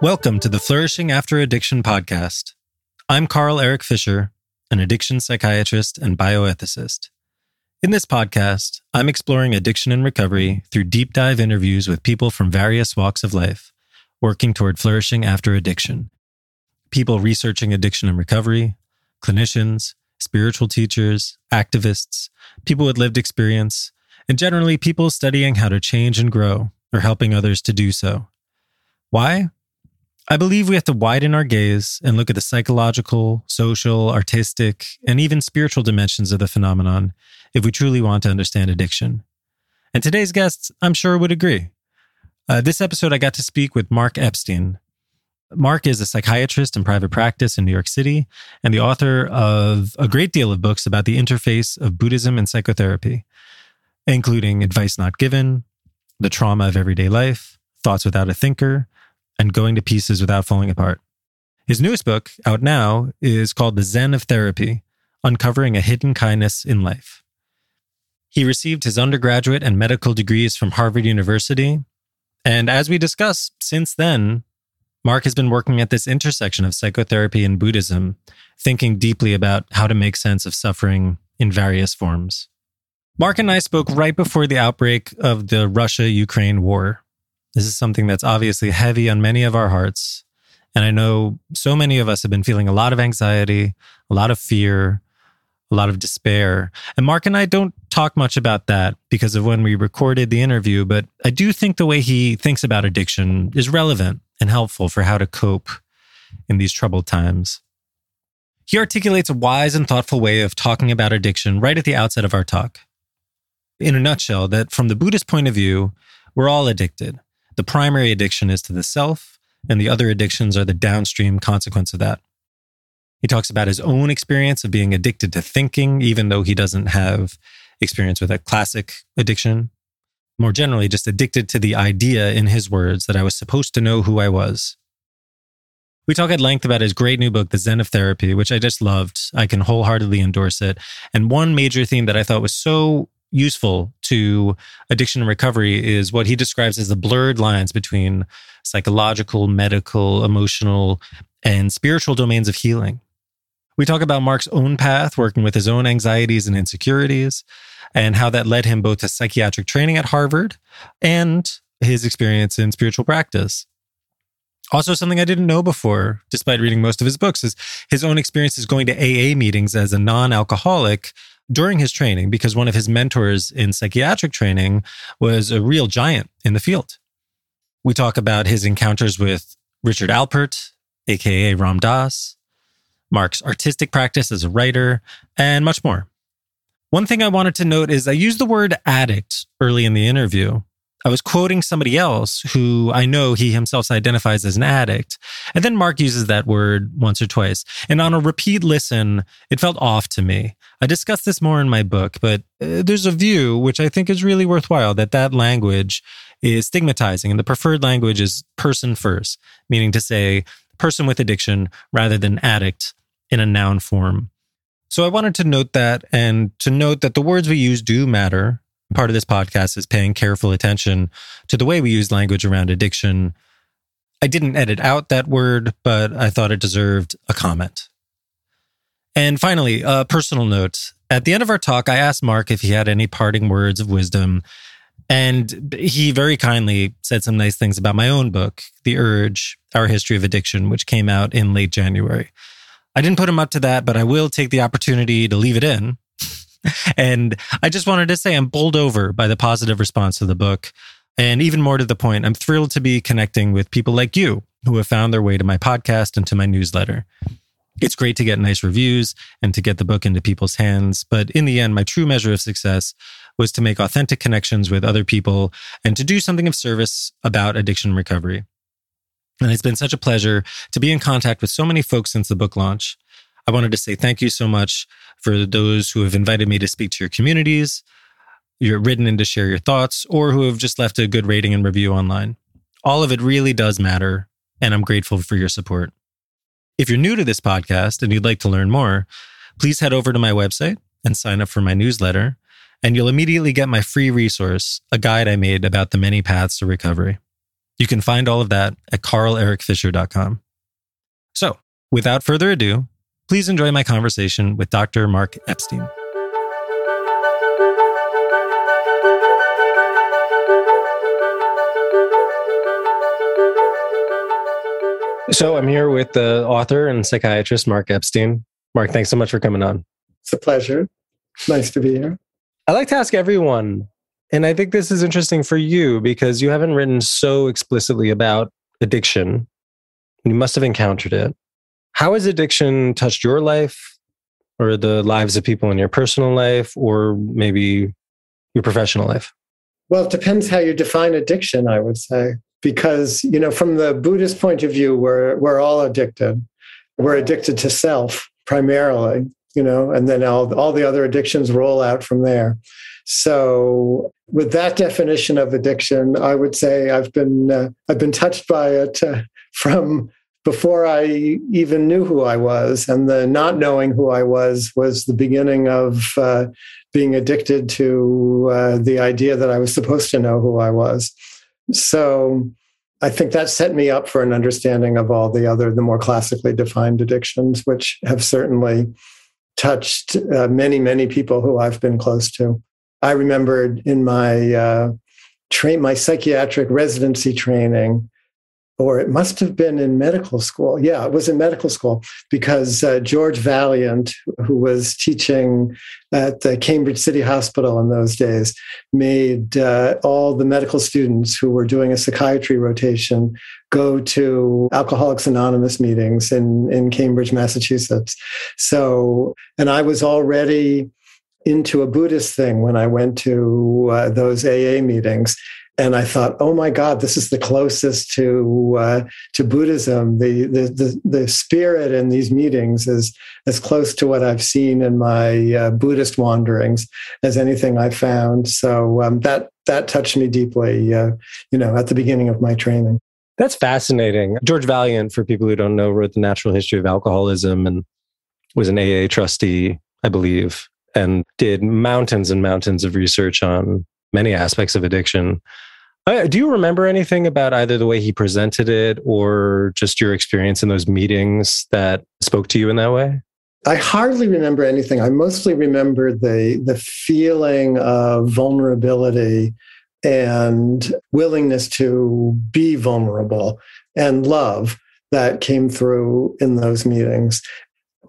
Welcome to the Flourishing After Addiction podcast. I'm Carl Eric Fisher, an addiction psychiatrist and bioethicist. In this podcast, I'm exploring addiction and recovery through deep dive interviews with people from various walks of life, working toward flourishing after addiction. People researching addiction and recovery, clinicians, spiritual teachers, activists, people with lived experience, and generally people studying how to change and grow or helping others to do so. Why? I believe we have to widen our gaze and look at the psychological, social, artistic, and even spiritual dimensions of the phenomenon if we truly want to understand addiction. And today's guests, I'm sure, would agree. Uh, this episode, I got to speak with Mark Epstein. Mark is a psychiatrist in private practice in New York City and the author of a great deal of books about the interface of Buddhism and psychotherapy, including Advice Not Given, The Trauma of Everyday Life, Thoughts Without a Thinker, and going to pieces without falling apart. His newest book, out now, is called The Zen of Therapy Uncovering a Hidden Kindness in Life. He received his undergraduate and medical degrees from Harvard University. And as we discuss, since then, Mark has been working at this intersection of psychotherapy and Buddhism, thinking deeply about how to make sense of suffering in various forms. Mark and I spoke right before the outbreak of the Russia Ukraine war. This is something that's obviously heavy on many of our hearts. And I know so many of us have been feeling a lot of anxiety, a lot of fear, a lot of despair. And Mark and I don't talk much about that because of when we recorded the interview, but I do think the way he thinks about addiction is relevant and helpful for how to cope in these troubled times. He articulates a wise and thoughtful way of talking about addiction right at the outset of our talk. In a nutshell, that from the Buddhist point of view, we're all addicted. The primary addiction is to the self, and the other addictions are the downstream consequence of that. He talks about his own experience of being addicted to thinking, even though he doesn't have experience with a classic addiction. More generally, just addicted to the idea, in his words, that I was supposed to know who I was. We talk at length about his great new book, The Zen of Therapy, which I just loved. I can wholeheartedly endorse it. And one major theme that I thought was so useful to addiction recovery is what he describes as the blurred lines between psychological, medical, emotional, and spiritual domains of healing. We talk about Mark's own path, working with his own anxieties and insecurities, and how that led him both to psychiatric training at Harvard and his experience in spiritual practice. Also, something I didn't know before, despite reading most of his books, is his own experiences going to AA meetings as a non alcoholic during his training because one of his mentors in psychiatric training was a real giant in the field. We talk about his encounters with Richard Alpert, aka Ram Dass, Mark's artistic practice as a writer, and much more. One thing I wanted to note is I used the word addict early in the interview. I was quoting somebody else who I know he himself identifies as an addict. And then Mark uses that word once or twice. And on a repeat listen, it felt off to me. I discuss this more in my book, but uh, there's a view which I think is really worthwhile that that language is stigmatizing and the preferred language is person first, meaning to say person with addiction rather than addict in a noun form. So I wanted to note that and to note that the words we use do matter part of this podcast is paying careful attention to the way we use language around addiction. I didn't edit out that word, but I thought it deserved a comment. And finally, a personal note. At the end of our talk, I asked Mark if he had any parting words of wisdom. And he very kindly said some nice things about my own book, The Urge Our History of Addiction, which came out in late January. I didn't put him up to that, but I will take the opportunity to leave it in and I just wanted to say I'm bowled over by the positive response to the book. And even more to the point, I'm thrilled to be connecting with people like you who have found their way to my podcast and to my newsletter. It's great to get nice reviews and to get the book into people's hands. But in the end, my true measure of success was to make authentic connections with other people and to do something of service about addiction recovery. And it's been such a pleasure to be in contact with so many folks since the book launch. I wanted to say thank you so much for those who have invited me to speak to your communities, you're written in to share your thoughts, or who have just left a good rating and review online. All of it really does matter, and I'm grateful for your support. If you're new to this podcast and you'd like to learn more, please head over to my website and sign up for my newsletter, and you'll immediately get my free resource, a guide I made about the many paths to recovery. You can find all of that at carlericfisher.com. So, without further ado, please enjoy my conversation with Dr. Mark Epstein. So, I'm here with the author and psychiatrist, Mark Epstein. Mark, thanks so much for coming on. It's a pleasure. Nice to be here. I like to ask everyone and I think this is interesting for you because you haven't written so explicitly about addiction. You must have encountered it. How has addiction touched your life or the lives of people in your personal life or maybe your professional life? Well, it depends how you define addiction, I would say. Because, you know, from the Buddhist point of view, we're, we're all addicted. We're addicted to self primarily, you know, and then all, all the other addictions roll out from there. So, with that definition of addiction, I would say I've been uh, I've been touched by it uh, from before I even knew who I was, and the not knowing who I was was the beginning of uh, being addicted to uh, the idea that I was supposed to know who I was. So. I think that set me up for an understanding of all the other, the more classically defined addictions, which have certainly touched uh, many, many people who I've been close to. I remembered in my uh, train, my psychiatric residency training, or it must have been in medical school. Yeah, it was in medical school because uh, George Vaillant, who was teaching at the Cambridge City Hospital in those days, made uh, all the medical students who were doing a psychiatry rotation go to Alcoholics Anonymous meetings in, in Cambridge, Massachusetts. So, and I was already into a Buddhist thing when I went to uh, those AA meetings. And I thought, oh my God, this is the closest to uh, to Buddhism. The, the, the the spirit in these meetings is as close to what I've seen in my uh, Buddhist wanderings as anything I found. So um, that that touched me deeply, uh, you know, at the beginning of my training. That's fascinating. George Vaillant, for people who don't know, wrote the Natural History of Alcoholism and was an AA trustee, I believe and did mountains and mountains of research on many aspects of addiction. Uh, do you remember anything about either the way he presented it or just your experience in those meetings that spoke to you in that way? I hardly remember anything. I mostly remember the the feeling of vulnerability and willingness to be vulnerable and love that came through in those meetings.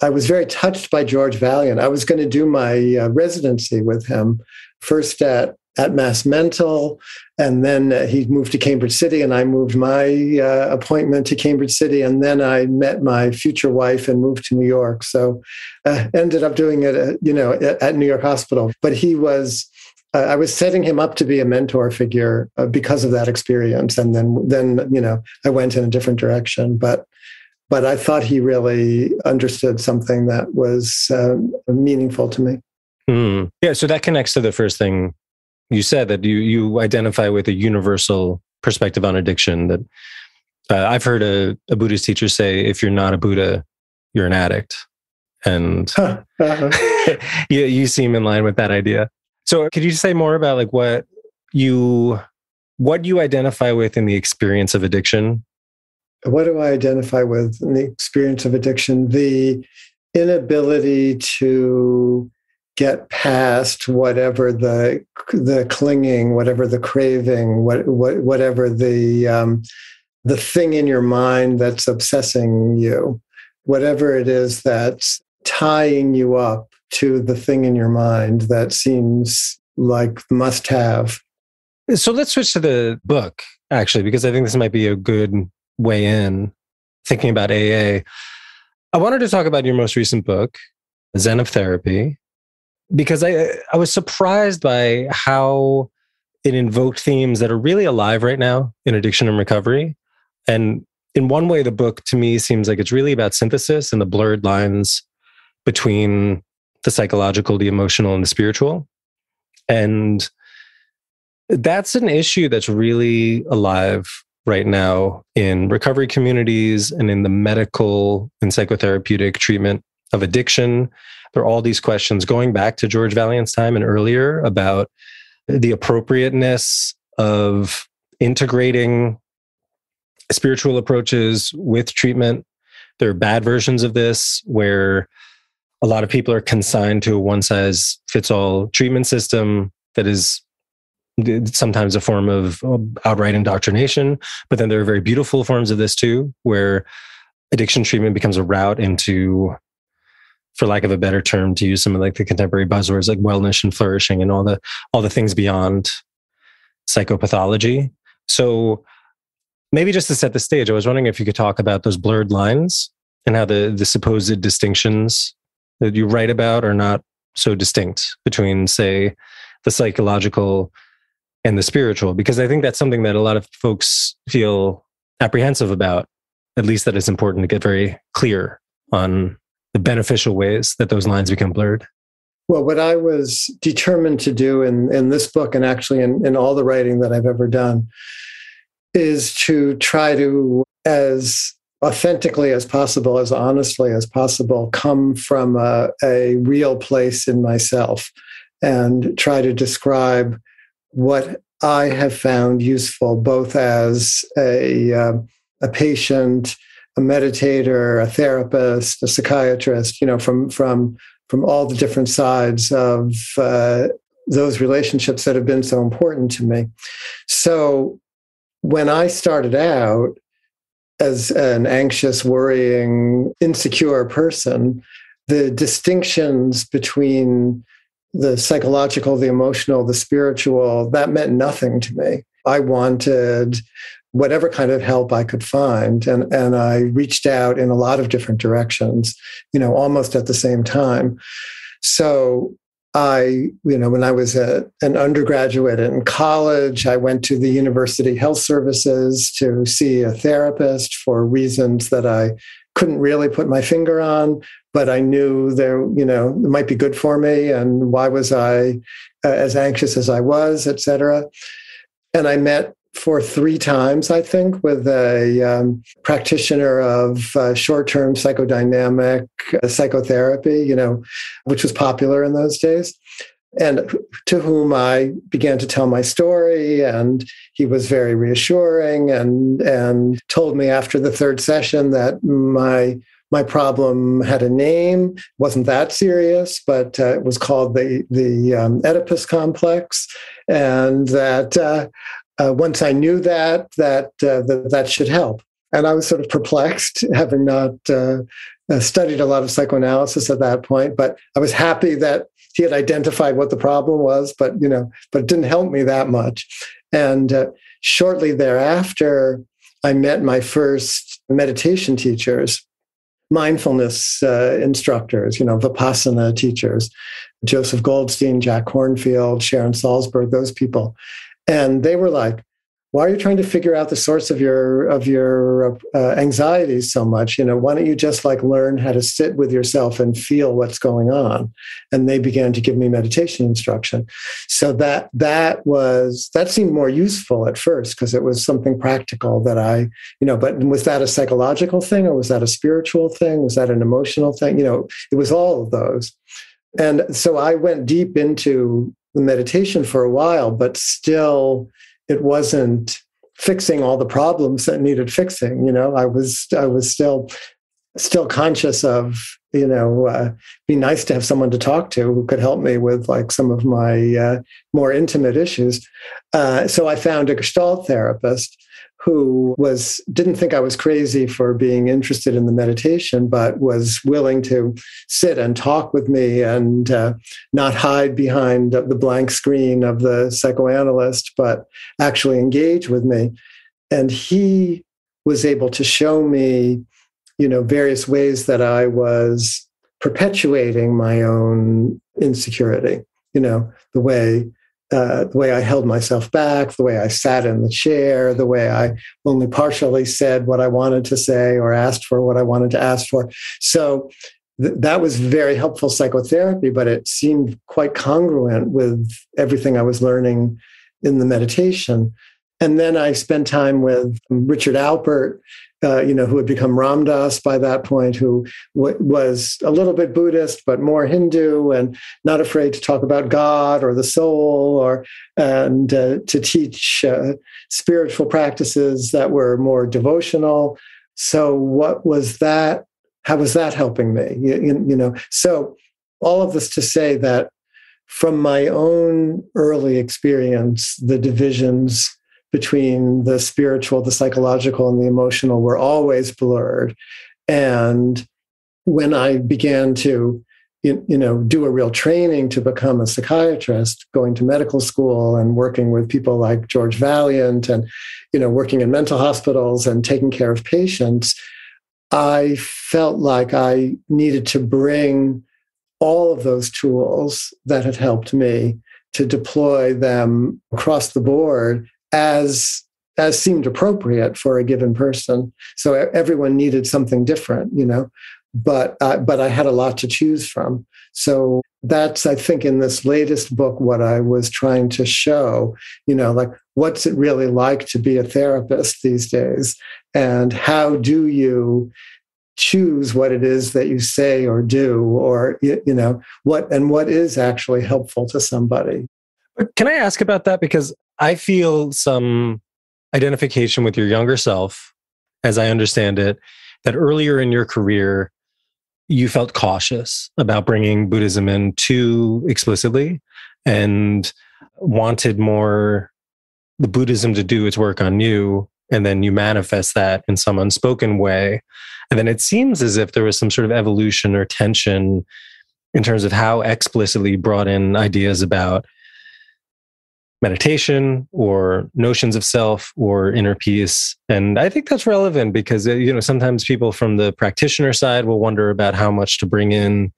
I was very touched by George Vaillant. I was going to do my uh, residency with him first at at Mass Mental, and then uh, he moved to Cambridge City, and I moved my uh, appointment to Cambridge City, and then I met my future wife and moved to New York. So, uh, ended up doing it, uh, you know, at, at, New York Hospital. But he was. Uh, I was setting him up to be a mentor figure because of that experience, and then, then you know, I went in a different direction. But but I thought he really understood something that was uh, meaningful to me. Mm. Yeah, so that connects to the first thing you said that you you identify with a universal perspective on addiction. That uh, I've heard a, a, Buddhist teacher say, "If you're not a Buddha, you're an addict," and uh-huh. you you seem in line with that idea. So, could you say more about like what you what you identify with in the experience of addiction what do I identify with in the experience of addiction? The inability to get past whatever the the clinging, whatever the craving, what, what whatever the um, the thing in your mind that's obsessing you, whatever it is that's tying you up to the thing in your mind that seems like must have. So let's switch to the book actually, because I think this might be a good way in thinking about AA, I wanted to talk about your most recent book, Zen of Therapy, because I I was surprised by how it invoked themes that are really alive right now in addiction and recovery. And in one way, the book to me seems like it's really about synthesis and the blurred lines between the psychological, the emotional, and the spiritual. And that's an issue that's really alive right now in recovery communities and in the medical and psychotherapeutic treatment of addiction. There are all these questions going back to George Vaillant's time and earlier about the appropriateness of integrating spiritual approaches with treatment. There are bad versions of this where a lot of people are consigned to a one size fits all treatment system that is sometimes a form of outright indoctrination. But then there are very beautiful forms of this too, where addiction treatment becomes a route into, for lack of a better term, to use some of like the contemporary buzzwords like wellness and flourishing and all the all the things beyond psychopathology. So maybe just to set the stage, I was wondering if you could talk about those blurred lines and how the the supposed distinctions that you write about are not so distinct between, say, the psychological and the spiritual, because I think that's something that a lot of folks feel apprehensive about. At least that it's important to get very clear on the beneficial ways that those lines become blurred. Well, what I was determined to do in, in this book and actually in, in all the writing that I've ever done is to try to, as authentically as possible, as honestly as possible, come from a, a real place in myself and try to describe what I have found useful, both as a, uh, a patient, a meditator, a therapist, a psychiatrist, you know, from, from, from all the different sides of uh, those relationships that have been so important to me. So when I started out as an anxious, worrying, insecure person, the distinctions between the psychological, the emotional, the spiritual, that meant nothing to me. I wanted whatever kind of help I could find. And, and I reached out in a lot of different directions, you know, almost at the same time. So I, you know, when I was a, an undergraduate in college, I went to the University Health Services to see a therapist for reasons that I couldn't really put my finger on, but I knew there, you know, it might be good for me. And why was I uh, as anxious as I was, et cetera? And I met for three times, I think, with a um, practitioner of uh, short-term psychodynamic uh, psychotherapy, you know, which was popular in those days, and to whom I began to tell my story, and he was very reassuring, and and told me after the third session that my my problem had a name. Wasn't that serious but uh, it was called the the um, oedipus complex. And that uh, uh, once I knew that, that, uh, that that should help. And I was sort of perplexed, having not uh, uh, studied a lot of psychoanalysis at that point. But I was happy that he had identified what the problem was. But you know, but it didn't help me that much. And uh, shortly thereafter, I met my first meditation teachers, mindfulness uh, instructors, you know, vipassana teachers, Joseph Goldstein, Jack Kornfield, Sharon Salzberg, those people and they were like why are you trying to figure out the source of your of your uh, anxieties so much? You know why don't you just like learn how to sit with yourself and feel what's going on? And they began to give me meditation instruction. So that that was that seemed more useful at first because it was something practical that i you know but was that a psychological thing or was that a spiritual thing? Was that an emotional thing? You know it was all of those. And so i went deep into the meditation for a while, but still it wasn't fixing all the problems that needed fixing. You know, I was I was still still conscious of you know uh, be nice to have someone to talk to who could help me with like some of my uh, more intimate issues. Uh, so I found a Gestalt therapist who was didn't think I was crazy for being interested in the meditation, but was willing to sit and talk with me and uh, not hide behind the blank screen of the psychoanalyst, but actually engage with me. And he was able to show me, you know, various ways that I was perpetuating my own insecurity. You know, the way uh, the way I held myself back, the way I sat in the chair, the way I only partially said what I wanted to say or asked for what I wanted to ask for. So th- that was very helpful psychotherapy, but it seemed quite congruent with everything I was learning in the meditation. And then I spent time with Richard Alpert, uh, you know, who had become Ram Dass by that point, who w- was a little bit Buddhist, but more Hindu and not afraid to talk about God or the soul or, and uh, to teach uh, spiritual practices that were more devotional. So, what was that? How was that helping me? you, you know, so all of this to say that from my own early experience, the divisions between the spiritual, the psychological, and the emotional were always blurred. And when I began to, you, know, do a real training to become a psychiatrist, going to medical school and working with people like George Vaillant and, you know, working in mental hospitals and taking care of patients, I felt like I needed to bring all of those tools that had helped me to deploy them across the board as as seemed appropriate for a given person. So everyone needed something different, you know. But uh, but I had a lot to choose from. So that's I think in this latest book what I was trying to show, you know, like what's it really like to be a therapist these days, and how do you choose what it is that you say or do or you know what and what is actually helpful to somebody can i ask about that because i feel some identification with your younger self as i understand it that earlier in your career you felt cautious about bringing buddhism in too explicitly and wanted more the buddhism to do its work on you and then you manifest that in some unspoken way. And then it seems as if there was some sort of evolution or tension in terms of how explicitly brought in ideas about meditation or notions of self or inner peace and i think that's relevant because uh, you know sometimes people from the practitioner side will wonder about how much to bring in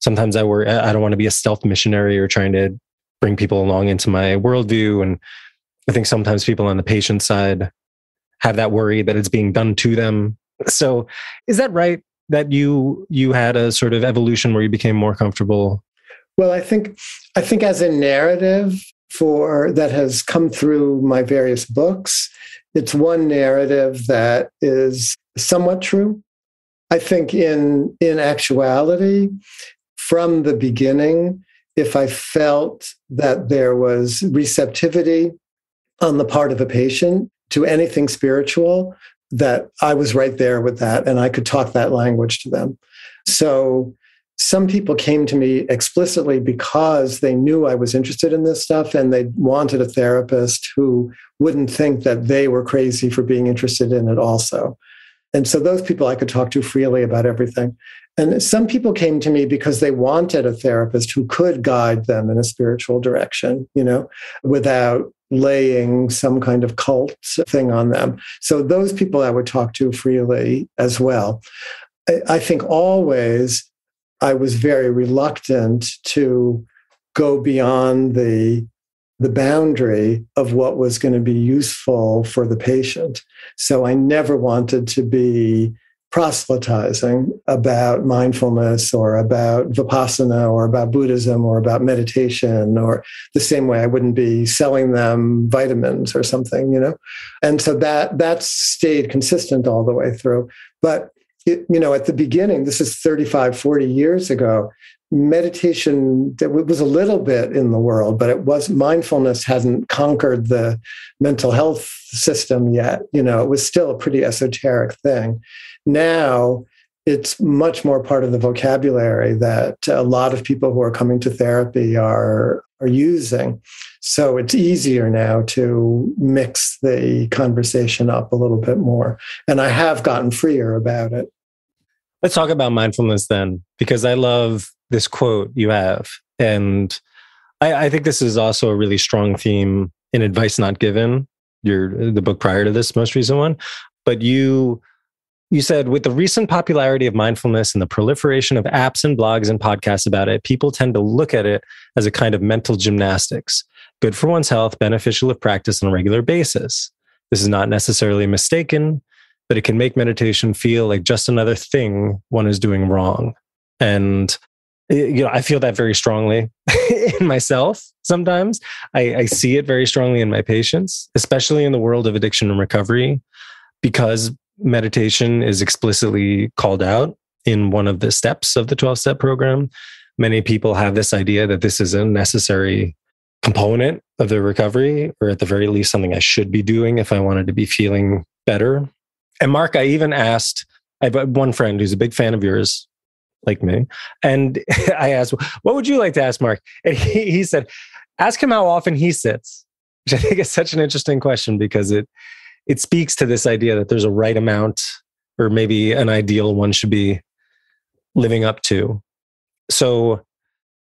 sometimes i worry i don't want to be a stealth missionary or trying to bring people along into my worldview and i think sometimes people on the patient side have that worry that it's being done to them. So is that right that you you had a sort of evolution where you became more comfortable? Well, I think I think as a narrative for that has come through my various books, it's one narrative that is somewhat true. I think in in actuality, from the beginning, if I felt that there was receptivity on the part of a patient to anything spiritual, that I was right there with that and I could talk that language to them. So some people came to me explicitly because they knew I was interested in this stuff and they wanted a therapist who wouldn't think that they were crazy for being interested in it also. And so those people I could talk to freely about everything. And some people came to me because they wanted a therapist who could guide them in a spiritual direction, you know, without laying some kind of cult thing on them. So those people I would talk to freely as well. I, think always I was very reluctant to go beyond the the boundary of what was going to be useful for the patient. So I never wanted to be proselytizing about mindfulness or about vipassana or about Buddhism or about meditation or the same way I wouldn't be selling them vitamins or something, you know? And so that that's stayed consistent all the way through. But you know, at the beginning, this is 35, 40 years ago, meditation was a little bit in the world, but it was mindfulness hadn't conquered the mental health system yet. You know, it was still a pretty esoteric thing. Now it's much more part of the vocabulary that a lot of people who are coming to therapy are are using. So it's easier now to mix the conversation up a little bit more. And I have gotten freer about it. Let's talk about mindfulness then, because I love this quote you have. And I, I, think this is also a really strong theme in Advice Not Given, your the book prior to this most recent one. But you you said with the recent popularity of mindfulness and the proliferation of apps and blogs and podcasts about it, people tend to look at it as a kind of mental gymnastics, good for one's health, beneficial if practiced on a regular basis. This is not necessarily mistaken, but it can make meditation feel like just another thing one is doing wrong. And you know, I feel that very strongly in myself sometimes. I, I see it very strongly in my patients, especially in the world of addiction and recovery, because meditation is explicitly called out in one of the steps of the 12 step program. Many people have this idea that this is a necessary component of their recovery, or at the very least, something I should be doing if I wanted to be feeling better. And Mark, I even asked, I have uh, one friend who's a big fan of yours, like me. And I asked, What would you like to ask Mark? And he, he said, Ask him how often he sits, which I think is such an interesting question because it it speaks to this idea that there's a right amount or maybe an ideal one should be living up to. So,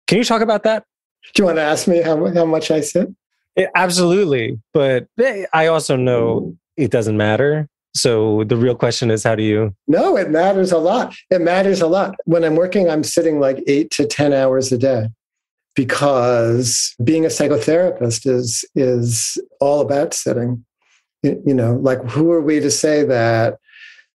can you talk about that? Do you want to ask me how, how much I sit? It, absolutely. But eh, I also know mm. it doesn't matter. So the real question is how do you? No, it matters a lot. It matters a lot. When I'm working, I'm sitting like eight to 10 hours a day because being a psychotherapist is, is all about sitting. You know, like who are we to say that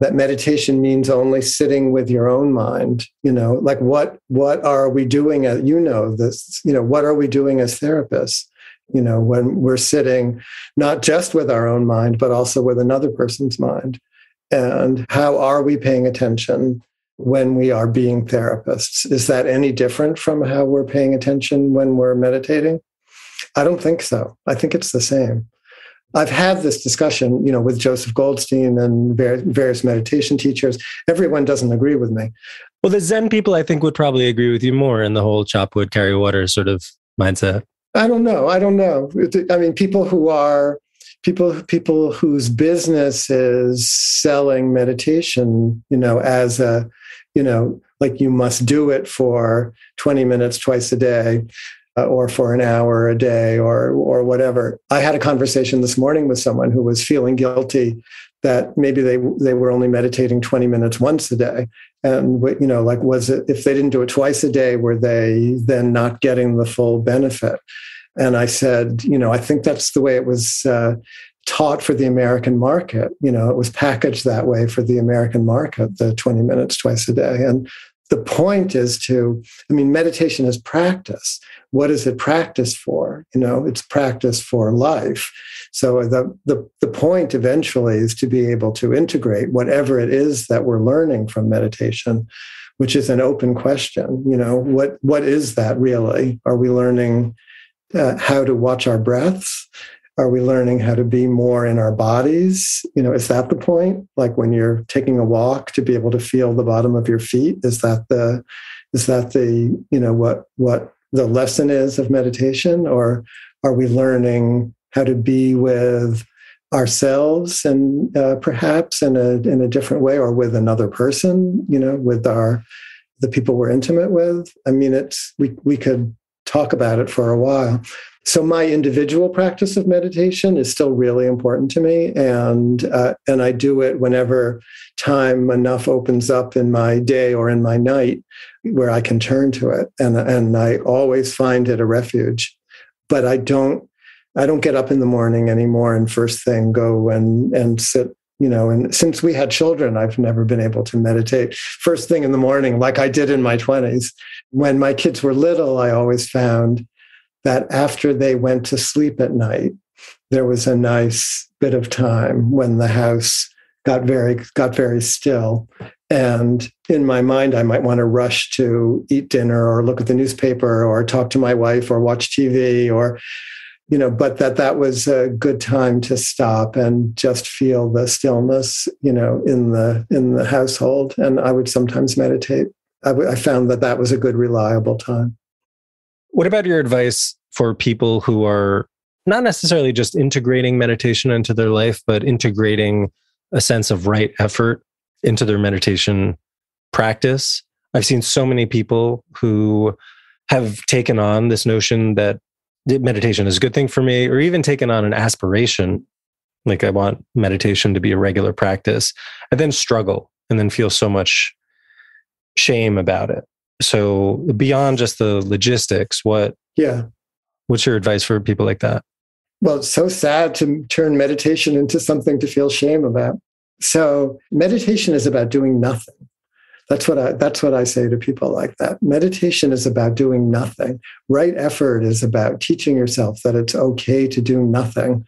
that meditation means only sitting with your own mind you know like what what are we doing as you know this you know what are we doing as therapists you know when we're sitting not just with our own mind but also with another person's mind and how are we paying attention when we are being therapists is that any different from how we're paying attention when we're meditating i don't think so i think it's the same I've had this discussion, you know, with Joseph Goldstein and various meditation teachers. Everyone doesn't agree with me. Well, the Zen people, I think, would probably agree with you more in the whole chop wood, carry water sort of mindset. I don't know. I don't know. I mean, people who are people people whose business is selling meditation, you know, as a, you know, like you must do it for 20 minutes twice a day uh, or for an hour a day or or whatever. I had a conversation this morning with someone who was feeling guilty that maybe they they were only meditating 20 minutes once a day. And you know like was it if they didn't do it twice a day were they then not getting the full benefit? And i said you know i think that's the way it was uh, taught for the american market. You know it was packaged that way for the american market the 20 minutes twice a day. And the point is to i mean meditation is practice what is it practice for you know it's practice for life so the, the the point eventually is to be able to integrate whatever it is that we're learning from meditation which is an open question you know what what is that really are we learning uh, how to watch our breaths are we learning how to be more in our bodies? You know, is that the point? Like when you're taking a walk to be able to feel the bottom of your feet? Is that the is that the, you know, what what the lesson is of meditation? Or are we learning how to be with ourselves and uh, perhaps in a in a different way or with another person, you know, with our the people we're intimate with? I mean, it's we we could talk about it for a while. So my individual practice of meditation is still really important to me, and uh, and I do it whenever time enough opens up in my day or in my night where I can turn to it, and and I always find it a refuge. But I don't I don't get up in the morning anymore and first thing go and and sit you know and since we had children i've never been able to meditate first thing in the morning like i did in my 20s when my kids were little i always found that after they went to sleep at night, there was a nice bit of time when the house got very got very still. And in my mind i might want to rush to eat dinner or look at the newspaper or talk to my wife or watch tv or you know but that that was a good time to stop and just feel the stillness you know in the in the household. And i would sometimes meditate. I, w- I found that that was a good reliable time what about your advice for people who are not necessarily just integrating meditation into their life, but integrating a sense of right effort into their meditation practice? I've seen so many people who have taken on this notion that meditation is a good thing for me, or even taken on an aspiration, like I want meditation to be a regular practice, and then struggle and then feel so much shame about it. So beyond just the logistics, what yeah, what's your advice for people like that? Well, it's so sad to turn meditation into something to feel shame about. So meditation is about doing nothing. That's what I that's what I say to people like that. Meditation is about doing nothing. Right effort is about teaching yourself that it's okay to do nothing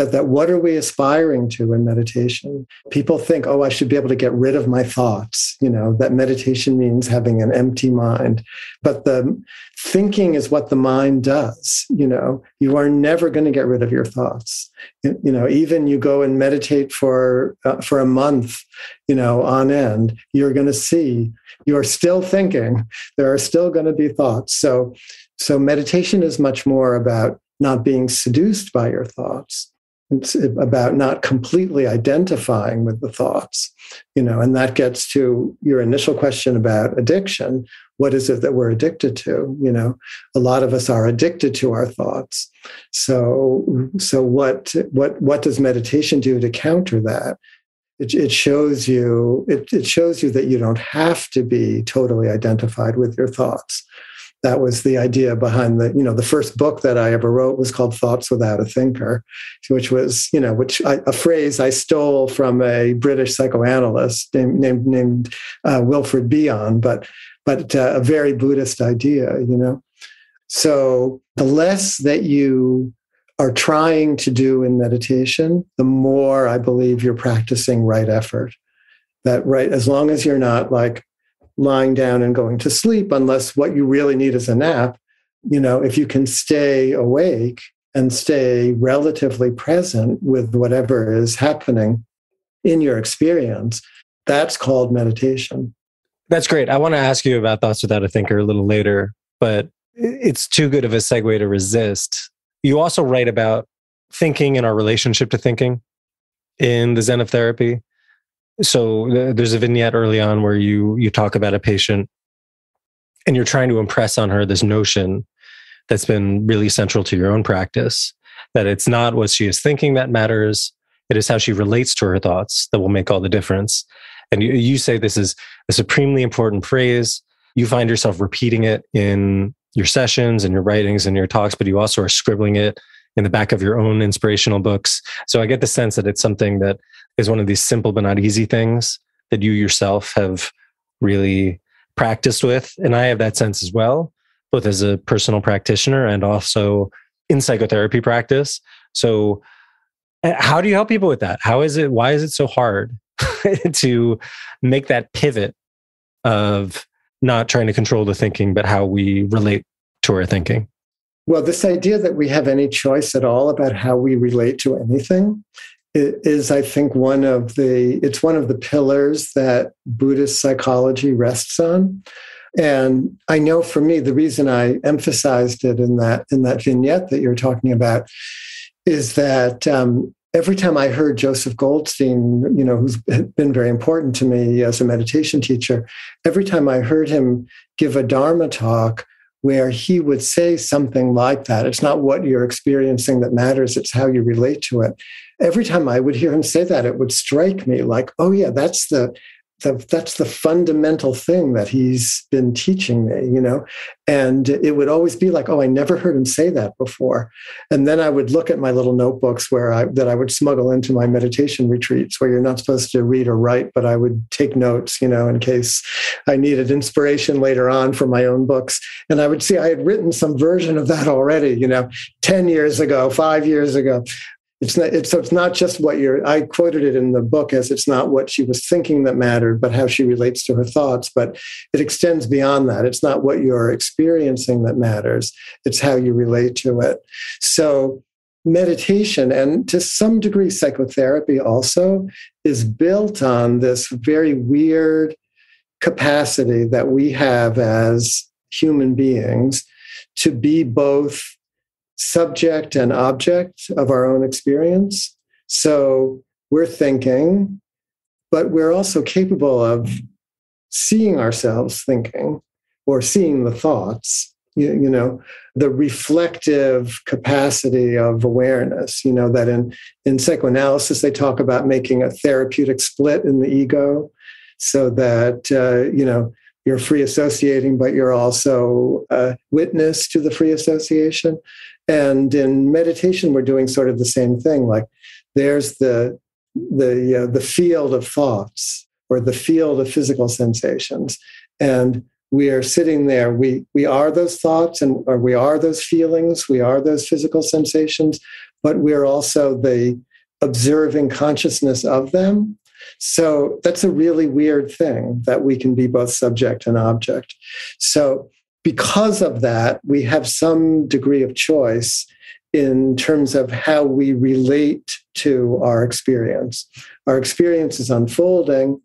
that that what are we aspiring to in meditation? People think oh i should be able to get rid of my thoughts you know that meditation means having an empty mind. But the thinking is what the mind does you know. You are never going to get rid of your thoughts. You know even you go and meditate for uh, for a month you know on end you're going to see you're still thinking there are still going to be thoughts. So so meditation is much more about not being seduced by your thoughts it's about not completely identifying with the thoughts you know and that gets to your initial question about addiction. What is it that we're addicted to? You know a lot of us are addicted to our thoughts. So so what what what does meditation do to counter that? It, it shows you it, it shows you that you don't have to be totally identified with your thoughts that was the idea behind the you know the first book that i ever wrote was called thoughts without a thinker which was you know which I, a phrase i stole from a british psychoanalyst named named, named uh, wilfred bion but but uh, a very buddhist idea you know. So the less that you are trying to do in meditation the more i believe you're practicing right effort. That right as long as you're not like lying down and going to sleep unless what you really need is a nap. You know, if you can stay awake and stay relatively present with whatever is happening in your experience, that's called meditation. That's great. I want to ask you about Thoughts Without a Thinker a little later, but it's too good of a segue to resist. You also write about thinking and our relationship to thinking in the Zen of Therapy so there's a vignette early on where you you talk about a patient and you're trying to impress on her this notion that's been really central to your own practice that it's not what she is thinking that matters. It is how she relates to her thoughts that will make all the difference. And you, you say this is a supremely important phrase. You find yourself repeating it in your sessions and your writings and your talks but you also are scribbling it in the back of your own inspirational books so i get the sense that it's something that is one of these simple but not easy things that you yourself have really practiced with. And I have that sense as well, both as a personal practitioner and also in psychotherapy practice. So, eh, how do you help people with that? How is it? Why is it so hard to make that pivot of not trying to control the thinking, but how we relate to our thinking? Well, this idea that we have any choice at all about how we relate to anything is i think one of the it's one of the pillars that buddhist psychology rests on. And i know for me the reason i emphasized it in that in that vignette that you're talking about is that um, every time i heard joseph goldstein you know who's been very important to me as a meditation teacher every time i heard him give a dharma talk where he would say something like that. It's not what you're experiencing that matters, it's how you relate to it. Every time I would hear him say that, it would strike me like, oh, yeah, that's the the, that's the fundamental thing that he's been teaching me, you know? And it would always be like, oh, I never heard him say that before. And then I would look at my little notebooks where I, that I would smuggle into my meditation retreats where you're not supposed to read or write, but I would take notes, you know, in case I needed inspiration later on for my own books. And I would see I had written some version of that already, you know, 10 years ago, five years ago it's not it's, so it's not just what you're i quoted it in the book as it's not what she was thinking that mattered but how she relates to her thoughts but it extends beyond that. It's not what you're experiencing that matters. It's how you relate to it. So meditation and to some degree psychotherapy also is built on this very weird capacity that we have as human beings to be both subject and object of our own experience. So we're thinking, but we're also capable of seeing ourselves thinking or seeing the thoughts. You, you, know the reflective capacity of awareness you know that in in psychoanalysis they talk about making a therapeutic split in the ego so that uh, you know you're free associating, but you're also a witness to the free association. And in meditation, we're doing sort of the same thing. Like there's the the uh, the field of thoughts or the field of physical sensations, and we are sitting there. We we are those thoughts, and or we are those feelings. We are those physical sensations. but we're also the observing consciousness of them. So that's a really weird thing that we can be both subject and object. So, because of that, we have some degree of choice in terms of how we relate to our experience. Our experience is unfolding.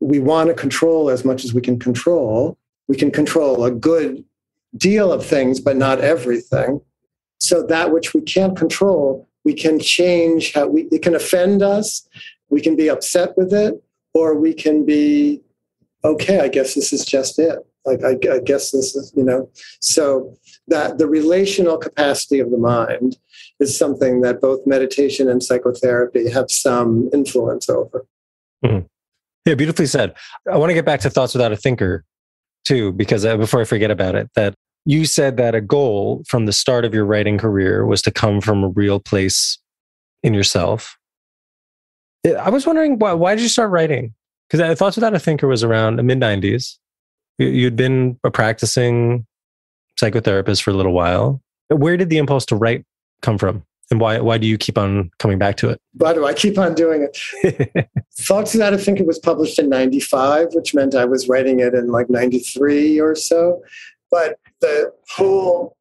We want to control as much as we can control. We can control a good deal of things, but not everything. So, that which we can't control, we can change how we, it can offend us, we can be upset with it, or we can be, okay, I guess this is just it. Like, I, I guess this is, you know. So, that the relational capacity of the mind is something that both meditation and psychotherapy have some influence over. Mm-hmm. Yeah, beautifully said. I want to get back to Thoughts Without a Thinker too, because uh, before I forget about it, that you said that a goal from the start of your writing career was to come from a real place in yourself. I was wondering why, why did you start writing? Because Thoughts Without a Thinker was around the mid 90s. You'd been a practicing psychotherapist for a little while. Where did the impulse to write come from? And why, why do you keep on coming back to it? Why do I keep on doing it? Thoughts Without think it was published in 95, which meant I was writing it in like 93 or so. But the whole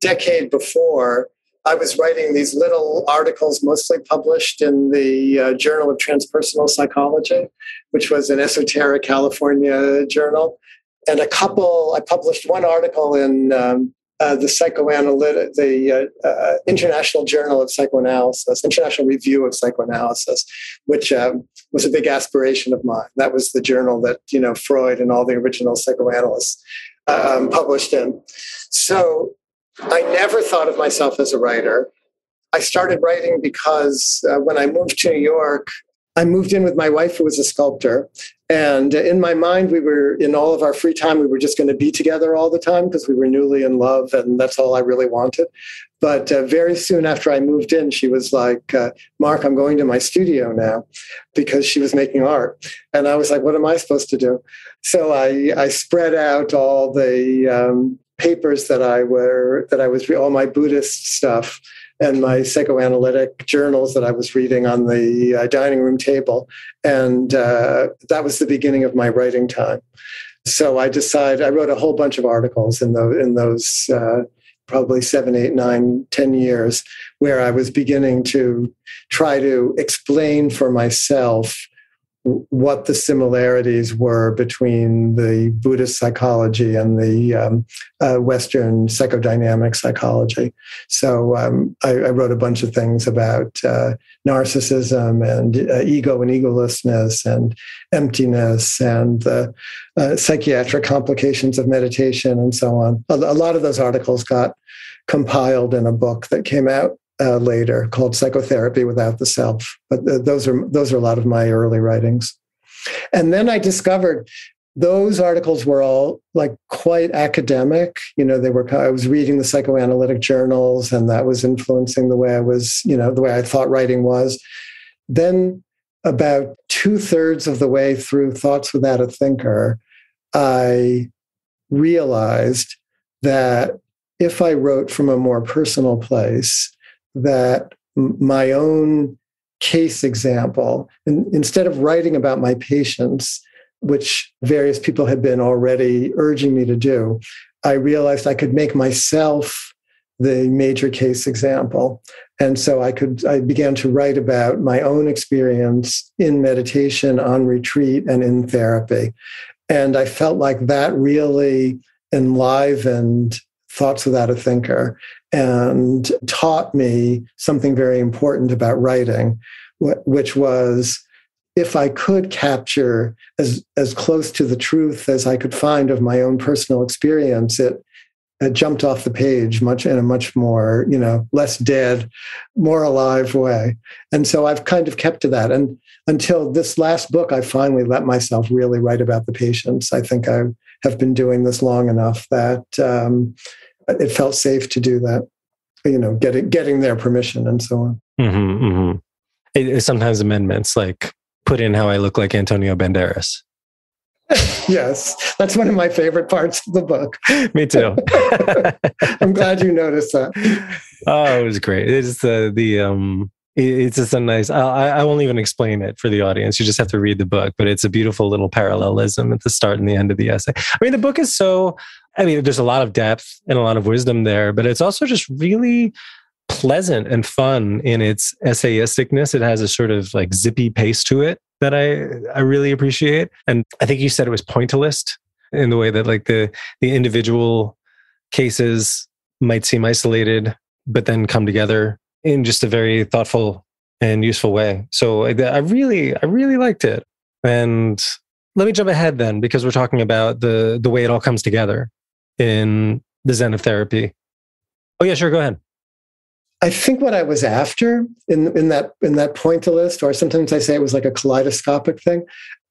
decade before, I was writing these little articles, mostly published in the uh, Journal of Transpersonal Psychology, which was an esoteric California journal. And a couple, I published one article in um, uh, the psychoanalytic, the uh, uh, International Journal of Psychoanalysis, International Review of Psychoanalysis, which um, was a big aspiration of mine. That was the journal that you know Freud and all the original psychoanalysts um, published in. So I never thought of myself as a writer. I started writing because uh, when I moved to New York, I moved in with my wife, who was a sculptor. And in my mind, we were in all of our free time, we were just going to be together all the time because we were newly in love, and that's all I really wanted. But uh, very soon after I moved in, she was like, uh, Mark, I'm going to my studio now because she was making art. And I was like, what am I supposed to do? So I, I spread out all the um, papers that I were that I was all my Buddhist stuff and my psychoanalytic journals that I was reading on the uh, dining room table, and uh, that was the beginning of my writing time. So I decided I wrote a whole bunch of articles in those in those uh, probably seven, eight, nine, ten years, where I was beginning to try to explain for myself what the similarities were between the Buddhist psychology and the um, uh, Western psychodynamic psychology. So um, I, I, wrote a bunch of things about uh, narcissism and uh, ego and egolessness and emptiness and the uh, psychiatric complications of meditation and so on. A, a lot of those articles got compiled in a book that came out uh, later called Psychotherapy Without the Self. But th- those are those are a lot of my early writings. And then I discovered those articles were all like quite academic. You know, they were. I was reading the psychoanalytic journals, and that was influencing the way I was. You know, the way I thought writing was. Then, about two thirds of the way through Thoughts Without a Thinker, I realized that if I wrote from a more personal place, that my own case example, instead of writing about my patients, which various people had been already urging me to do, I realized I could make myself the major case example. And so I could I began to write about my own experience in meditation, on retreat, and in therapy. And I felt like that really enlivened Thoughts Without a Thinker and taught me something very important about writing, which was if I could capture as, as close to the truth as I could find of my own personal experience, it, it jumped off the page much in a much more, you know, less dead, more alive way. And so I've kind of kept to that. And until this last book, I finally let myself really write about the patients. I think I have been doing this long enough that um, it felt safe to do that. You know, getting getting their permission and so on. Mm-hmm, mm-hmm. It, sometimes amendments like put in how I look like Antonio Banderas. yes, that's one of my favorite parts of the book. Me too. I'm glad you noticed that. Oh, it was great. It's the the um it's just a nice I, I won't even explain it for the audience you just have to read the book but it's a beautiful little parallelism at the start and the end of the essay i mean the book is so i mean there's a lot of depth and a lot of wisdom there but it's also just really pleasant and fun in its essayisticness it has a sort of like zippy pace to it that i i really appreciate and i think you said it was pointillist in the way that like the the individual cases might seem isolated but then come together in just a very thoughtful and useful way. So I, I really, I really liked it. And let me jump ahead then, because we're talking about the the way it all comes together in the Zen of therapy. Oh yeah, sure, go ahead. I think what I was after in in that in that pointillist, or sometimes I say it was like a kaleidoscopic thing.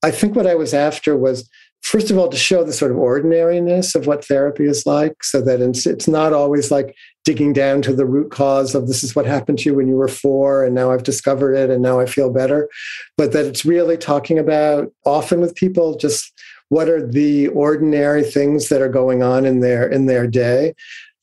I think what I was after was first of all to show the sort of ordinariness of what therapy is like so that it's, it's not always like digging down to the root cause of this is what happened to you when you were four and now i've discovered it and now i feel better but that it's really talking about often with people just what are the ordinary things that are going on in their in their day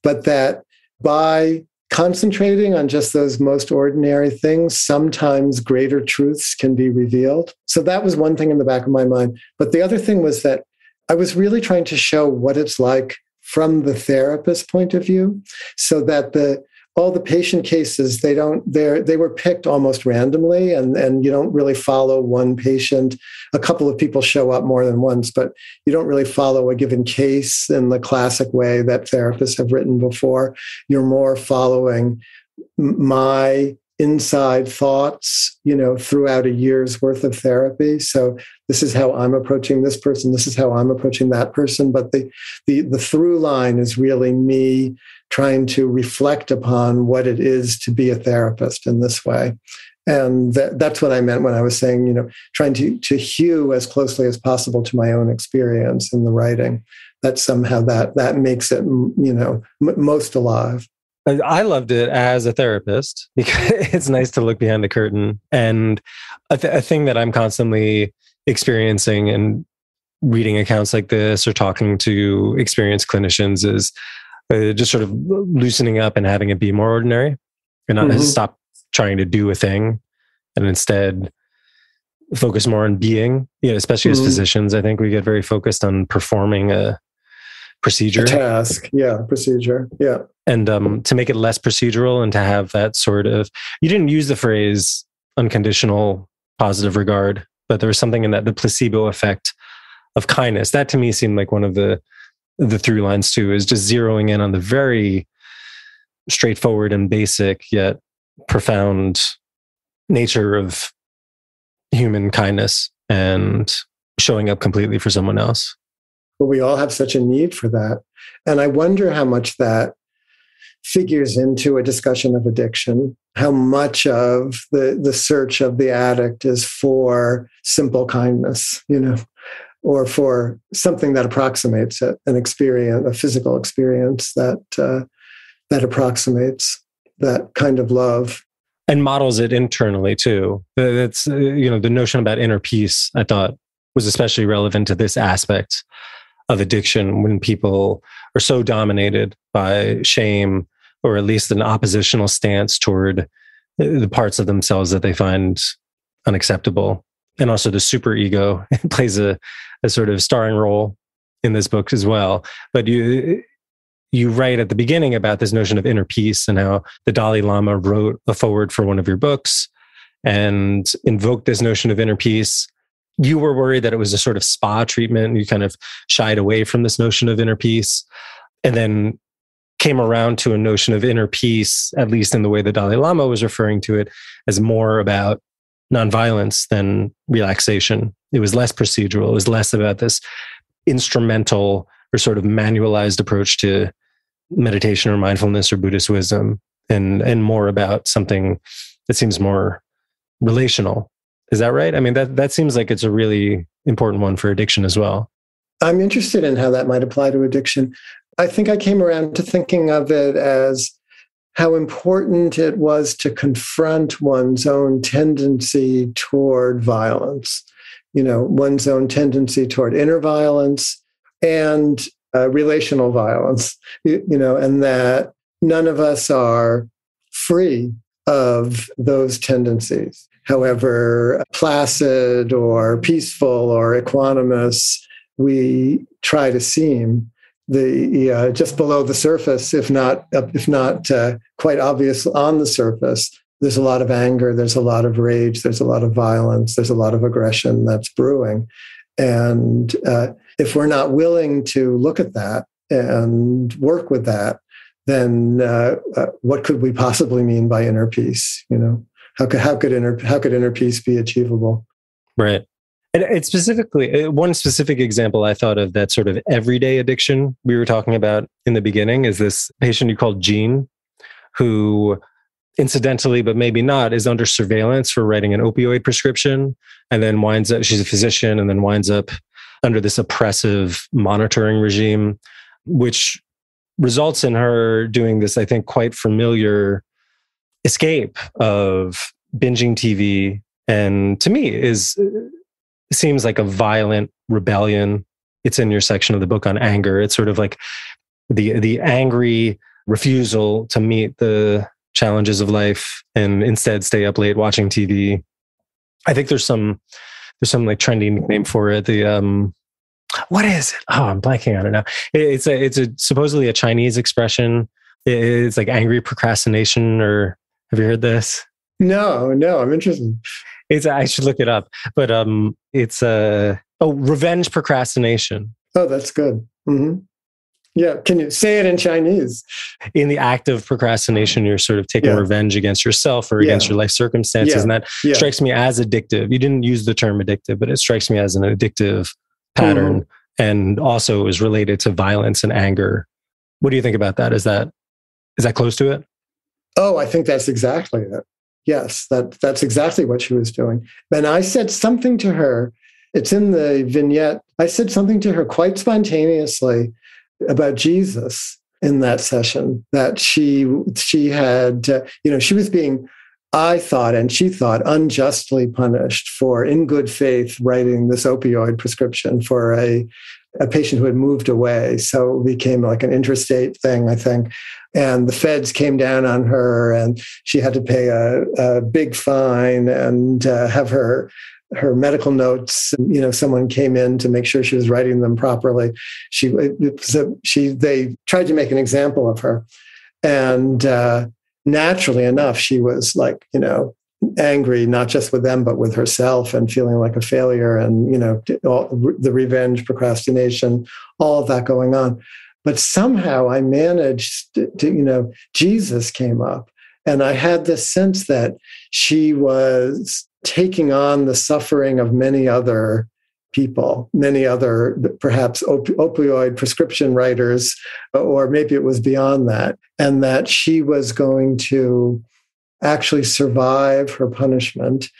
but that by concentrating on just those most ordinary things, sometimes greater truths can be revealed. So that was one thing in the back of my mind. But the other thing was that I was really trying to show what it's like from the therapist point of view so that the all the patient cases they don't they they were picked almost randomly and and you don't really follow one patient. A couple of people show up more than once but you don't really follow a given case in the classic way that therapists have written before. You're more following my inside thoughts you know throughout a year's worth of therapy. So this is how i'm approaching this person this is how i'm approaching that person but the the the through line is really me trying to reflect upon what it is to be a therapist in this way. And that, that's what I meant when I was saying, you know, trying to, to hew as closely as possible to my own experience in the writing. That somehow that that makes it, you know, m- most alive. I loved it as a therapist because it's nice to look behind the curtain. And a, th- a thing that I'm constantly experiencing and reading accounts like this or talking to experienced clinicians is uh, just sort of loosening up and having it be more ordinary and not mm-hmm. stop trying to do a thing and instead focus more on being. You know especially mm-hmm. as physicians i think we get very focused on performing a procedure. a task. Yeah procedure. Yeah. And um, to make it less procedural and to have that sort of you didn't use the phrase unconditional positive regard but there was something in that the placebo effect of kindness. That to me seemed like one of the the through lines too is just zeroing in on the very straightforward and basic yet profound nature of human kindness and showing up completely for someone else. But we all have such a need for that. And I wonder how much that figures into a discussion of addiction, how much of the, the search of the addict is for simple kindness, you know, or for something that approximates it, an experience, a physical experience that uh, that approximates that kind of love and models it internally too. That's uh, you know the notion about inner peace. I thought was especially relevant to this aspect of addiction when people are so dominated by shame or at least an oppositional stance toward uh, the parts of themselves that they find unacceptable and also the super ego plays a, a sort of starring role in this book as well. But you you write at the beginning about this notion of inner peace and how the Dalai Lama wrote a foreword for one of your books and invoked this notion of inner peace. You were worried that it was a sort of spa treatment. You kind of shied away from this notion of inner peace. And then came around to a notion of inner peace, at least in the way the Dalai Lama was referring to it, as more about nonviolence than relaxation. It was less procedural. It was less about this instrumental or sort of manualized approach to meditation or mindfulness or Buddhist wisdom, and and more about something that seems more relational. Is that right? I mean, that that seems like it's a really important one for addiction as well. I'm interested in how that might apply to addiction. I think I came around to thinking of it as how important it was to confront one's own tendency toward violence you know, one's own tendency toward inner violence and uh, relational violence, you, you know, and that none of us are free of those tendencies, however placid or peaceful or equanimous we try to seem. The uh, just below the surface, if not if not uh, quite obvious on the surface, there's a lot of anger, there's a lot of rage, there's a lot of violence, there's a lot of aggression that's brewing, and uh, if we're not willing to look at that and work with that, then uh, uh, what could we possibly mean by inner peace? You know, how could how could inner how could inner peace be achievable? Right. And it's specifically uh, one specific example I thought of that sort of everyday addiction we were talking about in the beginning is this patient you called Jean, who incidentally, but maybe not, is under surveillance for writing an opioid prescription and then winds up, she's a physician and then winds up under this oppressive monitoring regime, which results in her doing this, I think, quite familiar escape of binging TV. And to me, is seems like a violent rebellion. It's in your section of the book on anger. It's sort of like the the angry refusal to meet the challenges of life and instead stay up late watching TV. I think there's some there's some like trendy nickname for it. The um, what is it? Oh, I'm blanking on it now. It's a it's a supposedly a Chinese expression. It's like angry procrastination. Or have you heard this? No, no, I'm interested. It's I should look it up, but um, it's a oh revenge procrastination. Oh, that's good. Mm-hmm. Yeah, can you say it in Chinese? In the act of procrastination, you're sort of taking yeah. revenge against yourself or yeah. against your life circumstances. Yeah. And that strikes me as addictive. You didn't use the term addictive, but it strikes me as an addictive pattern mm-hmm. and also is related to violence and anger. What do you think about that? Is that is that close to it? Oh, I think that's exactly it. Yes, that that's exactly what she was doing. And I said something to her. It's in the vignette. I said something to her quite spontaneously about Jesus in that session that she she had uh, you know she was being I thought and she thought unjustly punished for in good faith writing this opioid prescription for a a patient who had moved away so it became like an interstate thing I think and the feds came down on her and she had to pay a, a big fine and uh, have her her medical notes you know someone came in to make sure she was writing them properly. She she they tried to make an example of her. And uh, naturally enough she was like you know angry not just with them but with herself and feeling like a failure and you know all, the revenge procrastination all of that going on but somehow i managed to, to you know jesus came up and i had this sense that she was taking on the suffering of many other people, many other perhaps op- opioid prescription writers, or maybe it was beyond that, and that she was going to actually survive her punishment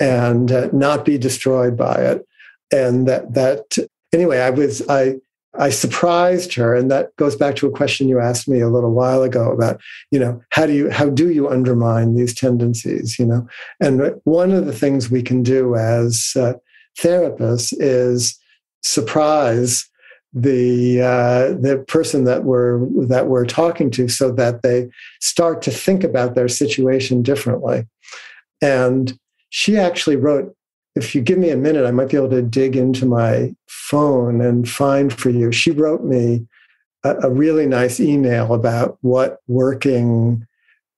and uh, not be destroyed by it. And that that anyway, I was I I surprised her, and that goes back to a question you asked me a little while ago about, you know, how do you how do you undermine these tendencies, you know? And one of the things we can do as uh, therapists is surprise the uh, the person that we're that we're talking to, so that they start to think about their situation differently. And she actually wrote if you give me a minute, I might be able to dig into my phone and find for you. She wrote me a, a really nice email about what working,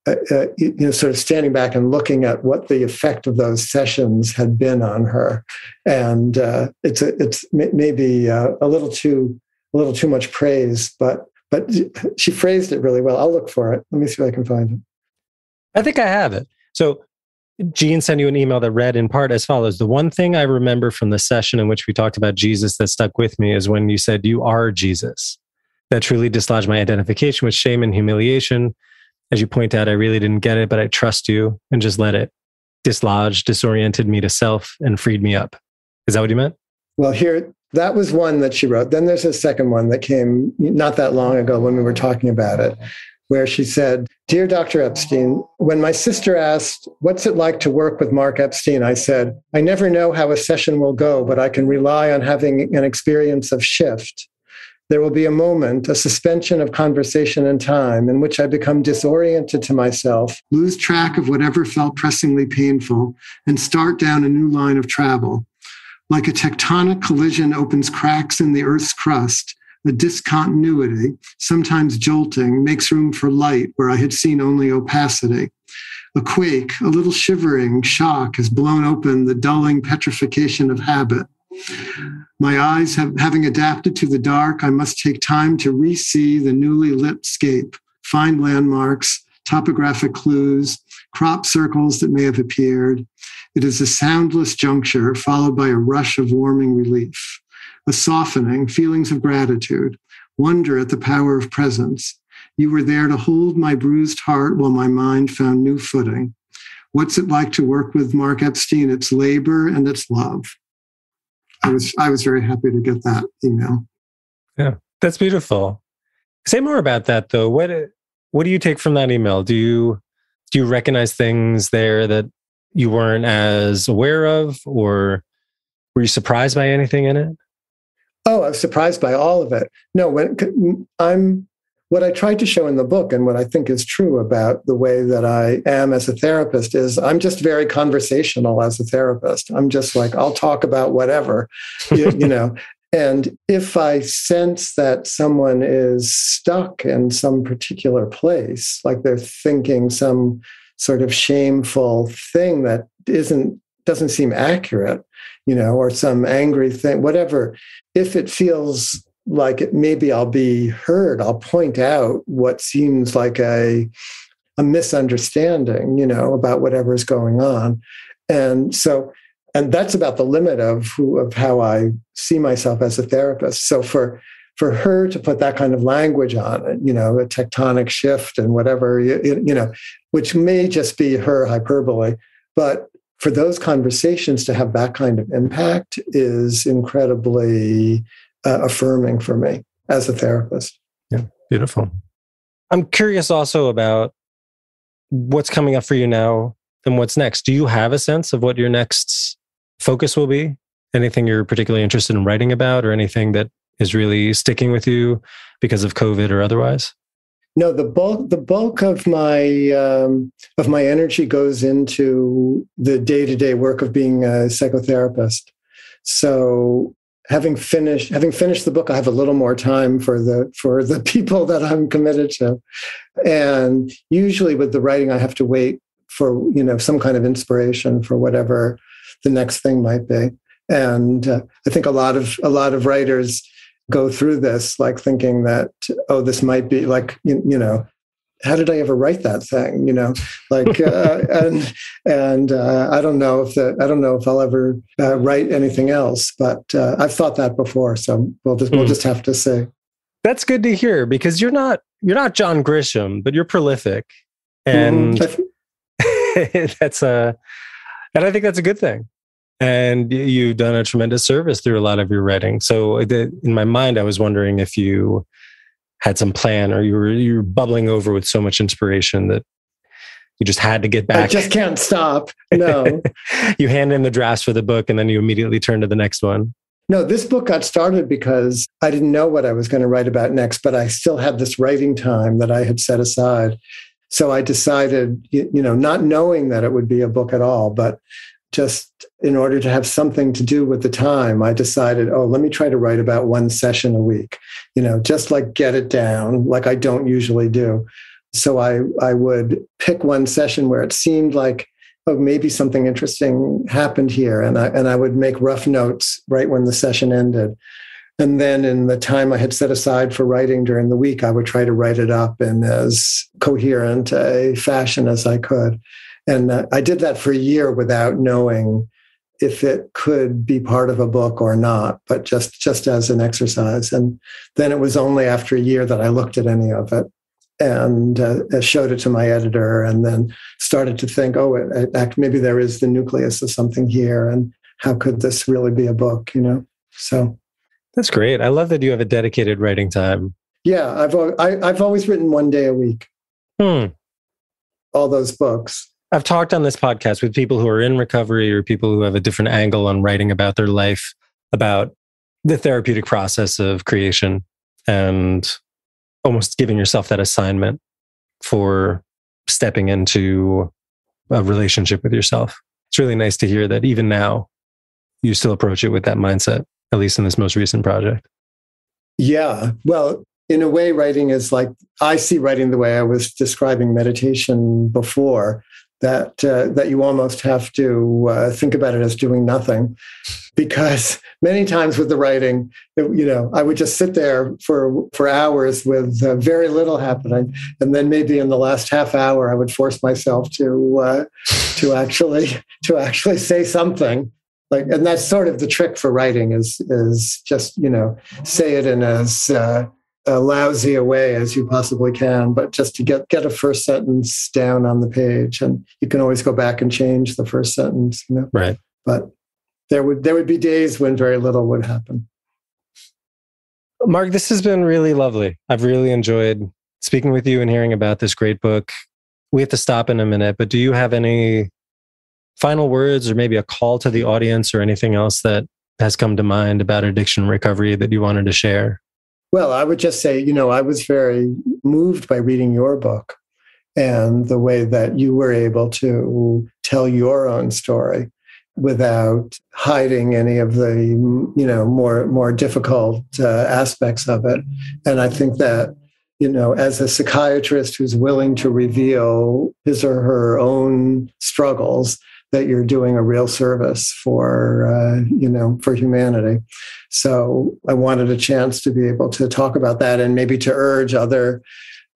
uh, uh, you know, sort of standing back and looking at what the effect of those sessions had been on her. And uh, it's a, it's maybe uh, a little too a little too much praise, but but she phrased it really well. I'll look for it. Let me see if I can find it. I think I have it. So Jean sent you an email that read in part as follows The one thing I remember from the session in which we talked about Jesus that stuck with me is when you said, You are Jesus. That truly dislodged my identification with shame and humiliation. As you point out, I really didn't get it, but I trust you and just let it dislodge, disoriented me to self, and freed me up. Is that what you meant? Well, here, that was one that she wrote. Then there's a second one that came not that long ago when we were talking about it, where she said, Dear Dr. Epstein, when my sister asked, What's it like to work with Mark Epstein? I said, I never know how a session will go, but I can rely on having an experience of shift. There will be a moment, a suspension of conversation and time, in which I become disoriented to myself, lose track of whatever felt pressingly painful, and start down a new line of travel. Like a tectonic collision opens cracks in the Earth's crust, a discontinuity, sometimes jolting, makes room for light where I had seen only opacity. A quake, a little shivering shock has blown open the dulling petrification of habit. My eyes have, having adapted to the dark, I must take time to re-see the newly lit scape, find landmarks, topographic clues, crop circles that may have appeared. It is a soundless juncture followed by a rush of warming relief a softening, feelings of gratitude, wonder at the power of presence. You were there to hold my bruised heart while my mind found new footing. What's it like to work with Mark Epstein? It's labor and it's love. I was I was very happy to get that email. Yeah, that's beautiful. Say more about that though. What what do you take from that email? Do you do you recognize things there that you weren't as aware of or were you surprised by anything in it? Oh, I was surprised by all of it. No, when I'm what I tried to show in the book and what I think is true about the way that I am as a therapist is I'm just very conversational as a therapist. I'm just like, I'll talk about whatever, you, you know. And if I sense that someone is stuck in some particular place, like they're thinking some sort of shameful thing that isn't doesn't seem accurate, you know, or some angry thing, whatever, if it feels like it, maybe I'll be heard, I'll point out what seems like a, a misunderstanding, you know, about whatever is going on. And so, and that's about the limit of who, of how I see myself as a therapist. So for for her to put that kind of language on it, you know, a tectonic shift and whatever, you, you know, which may just be her hyperbole, but for those conversations to have that kind of impact is incredibly uh, affirming for me as a therapist. Yeah, beautiful. I'm curious also about what's coming up for you now and what's next. Do you have a sense of what your next focus will be? Anything you're particularly interested in writing about or anything that is really sticking with you because of COVID or otherwise? No, the bulk the bulk of my um, of my energy goes into the day to day work of being a psychotherapist. So having finished having finished the book, I have a little more time for the for the people that I'm committed to. And usually with the writing, I have to wait for you know some kind of inspiration for whatever the next thing might be. And uh, I think a lot of a lot of writers go through this like thinking that oh this might be like you, you know how did I ever write that thing? You know, like, uh, and and uh, I don't know if that I don't know if I'll ever uh, write anything else, but uh, I've thought that before. So we'll just we'll hmm. just have to see. That's good to hear because you're not you're not John Grisham, but you're prolific, and mm, that's a and I think that's a good thing and you've done a tremendous service through a lot of your writing. So uh, in my mind, I was wondering if you had some plan or you were you were bubbling over with so much inspiration that you just had to get back. I just can't stop. No. you hand in the drafts for the book and then you immediately turn to the next one. No, this book got started because I didn't know what I was going to write about next, but I still had this writing time that I had set aside. So I decided, you know, not knowing that it would be a book at all, but just in order to have something to do with the time, I decided, oh, let me try to write about one session a week, you know, just like get it down like I don't usually do. So I, I would pick one session where it seemed like, oh, maybe something interesting happened here. And I, and I would make rough notes right when the session ended. And then in the time I had set aside for writing during the week, I would try to write it up in as coherent a fashion as I could. And uh, I did that for a year without knowing if it could be part of a book or not, but just just as an exercise. And then it was only after a year that I looked at any of it and uh, showed it to my editor, and then started to think, oh, it, it, maybe there is the nucleus of something here, and how could this really be a book? You know, so that's great. I love that you have a dedicated writing time. Yeah, I've I, have i have always written one day a week. Hmm. All those books. I've talked on this podcast with people who are in recovery or people who have a different angle on writing about their life, about the therapeutic process of creation and almost giving yourself that assignment for stepping into a relationship with yourself. It's really nice to hear that even now you still approach it with that mindset, at least in this most recent project. Yeah. Well, in a way, writing is like I see writing the way I was describing meditation before. That uh, that you almost have to uh, think about it as doing nothing, because many times with the writing, you know, I would just sit there for for hours with uh, very little happening, and then maybe in the last half hour, I would force myself to uh, to actually to actually say something. Like and that's sort of the trick for writing is is just you know say it in as uh, a lousy a way as you possibly can but just to get get a first sentence down on the page. And you can always go back and change the first sentence you know? Right. But there would there would be days when very little would happen. Mark this has been really lovely. I've really enjoyed speaking with you and hearing about this great book. We have to stop in a minute but do you have any final words or maybe a call to the audience or anything else that has come to mind about addiction recovery that you wanted to share? Well, I would just say, you know, I was very moved by reading your book and the way that you were able to tell your own story without hiding any of the you know more more difficult uh, aspects of it. And i think that you know as a psychiatrist who's willing to reveal his or her own struggles that you're doing a real service for uh, you know for humanity. So i wanted a chance to be able to talk about that and maybe to urge other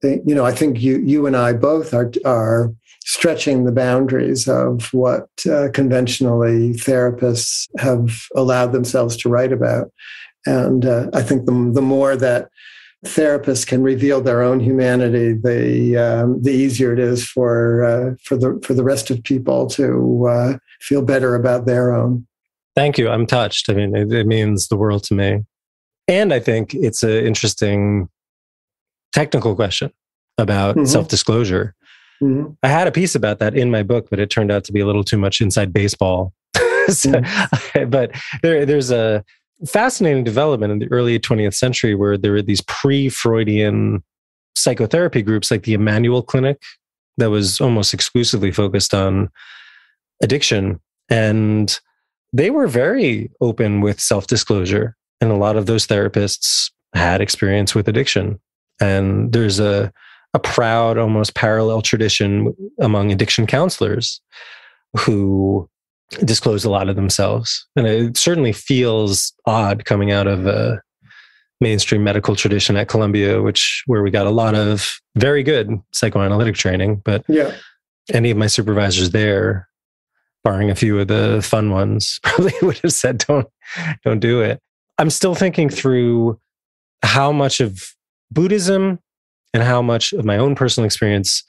you know i think you you and i both are are stretching the boundaries of what uh, conventionally therapists have allowed themselves to write about. And uh, i think the, the more that therapists can reveal their own humanity, the um, the easier it is for uh, for the for the rest of people to uh, feel better about their own. Thank you. I'm touched. I mean, it, it means the world to me, and I think it's an interesting technical question about mm-hmm. self disclosure. Mm-hmm. I had a piece about that in my book, but it turned out to be a little too much inside baseball. so, mm-hmm. but there, there's a fascinating development in the early 20th century where there were these pre Freudian psychotherapy groups like the Emmanuel Clinic that was almost exclusively focused on addiction. And they were very open with self disclosure. And a lot of those therapists had experience with addiction. And there's a, a proud, almost parallel tradition among addiction counselors who disclose a lot of themselves. And it certainly feels odd coming out of a mainstream medical tradition at Columbia, which where we got a lot of very good psychoanalytic training. But yeah. any of my supervisors there, barring a few of the fun ones, probably would have said, don't, don't do it. I'm still thinking through how much of Buddhism and how much of my own personal experience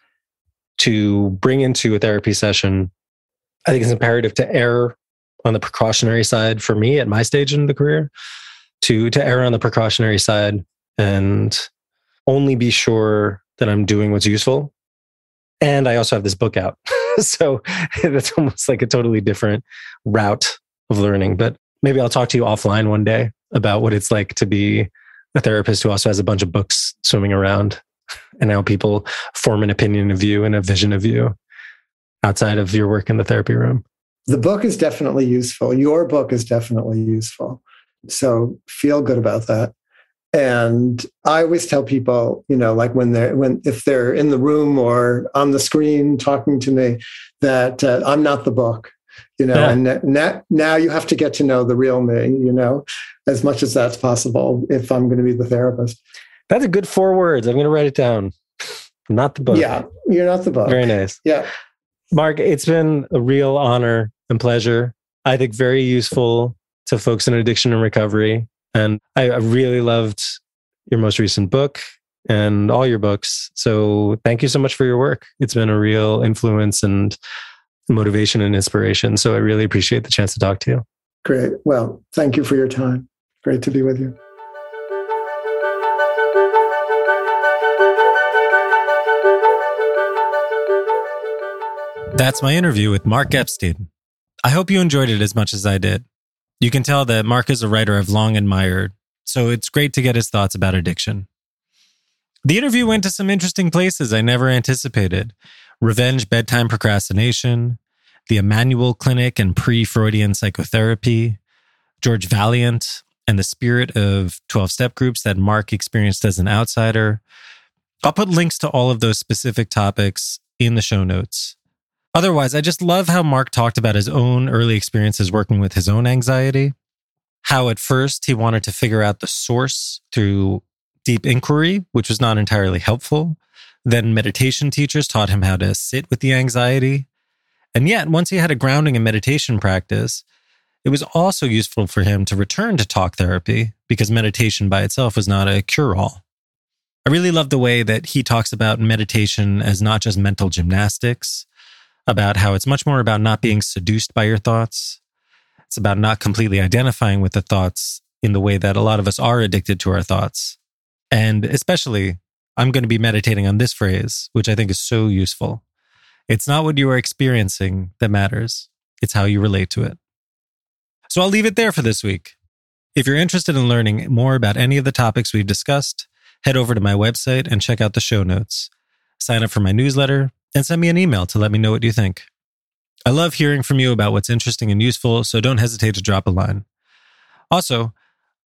to bring into a therapy session I think it's imperative to err on the precautionary side for me at my stage in the career to to err on the precautionary side and only be sure that I'm doing what's useful. And I also have this book out. so that's almost like a totally different route of learning. But maybe I'll talk to you offline one day about what it's like to be a therapist who also has a bunch of books swimming around and how people form an opinion of you and a vision of you outside of your work in the therapy room? The book is definitely useful. Your book is definitely useful. So feel good about that. And I always tell people, you know, like when they're when if they're in the room or on the screen talking to me, that uh, I'm not the book, you know. Yeah. And now, now you have to get to know the real me, you know, as much as that's possible. If I'm going to be the therapist, that's a good four words. I'm going to write it down. not the book. Yeah, you're not the book. Very nice. Yeah. Mark, it's been a real honor and pleasure. I think very useful to folks in addiction and recovery. And I, really loved your most recent book and all your books. So thank you so much for your work. It's been a real influence and motivation and inspiration. So I really appreciate the chance to talk to you. Great. Well, thank you for your time. Great to be with you. That's my interview with Mark Epstein. I hope you enjoyed it as much as I did. You can tell that Mark is a writer I've long admired, so it's great to get his thoughts about addiction. The interview went to some interesting places I never anticipated revenge bedtime procrastination, the Emmanuel Clinic and pre Freudian psychotherapy, George Vaillant, and the spirit of 12 step groups that Mark experienced as an outsider. I'll put links to all of those specific topics in the show notes. Otherwise, I just love how Mark talked about his own early experiences working with his own anxiety, how at first he wanted to figure out the source through deep inquiry, which was not entirely helpful. Then meditation teachers taught him how to sit with the anxiety. And yet, once he had a grounding in meditation practice, it was also useful for him to return to talk therapy because meditation by itself was not a cure all. I really love the way that he talks about meditation as not just mental gymnastics, about how it's much more about not being seduced by your thoughts. It's about not completely identifying with the thoughts in the way that a lot of us are addicted to our thoughts. And especially, I'm going to be meditating on this phrase, which I think is so useful. It's not what you are experiencing that matters, it's how you relate to it. So I'll leave it there for this week. If you're interested in learning more about any of the topics we've discussed, head over to my website and check out the show notes. Sign up for my newsletter and send me an email to let me know what you think. I love hearing from you about what's interesting and useful, so don't hesitate to drop a line. Also,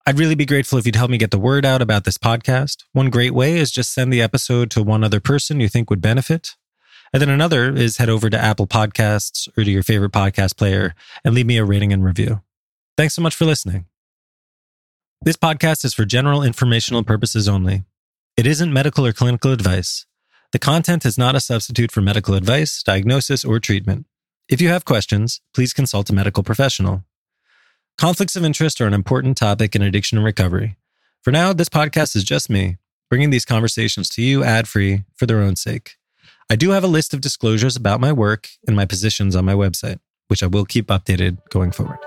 I'd really be grateful if you'd help me get the word out about this podcast. One great way is just send the episode to one other person you think would benefit. And then another is head over to Apple Podcasts or to your favorite podcast player and leave me a rating and review. Thanks so much for listening. This podcast is for general informational purposes only. It isn't medical or clinical advice. The content is not a substitute for medical advice, diagnosis, or treatment. If you have questions, please consult a medical professional. Conflicts of interest are an important topic in addiction and recovery. For now, this podcast is just me, bringing these conversations to you ad free for their own sake. I do have a list of disclosures about my work and my positions on my website, which I will keep updated going forward.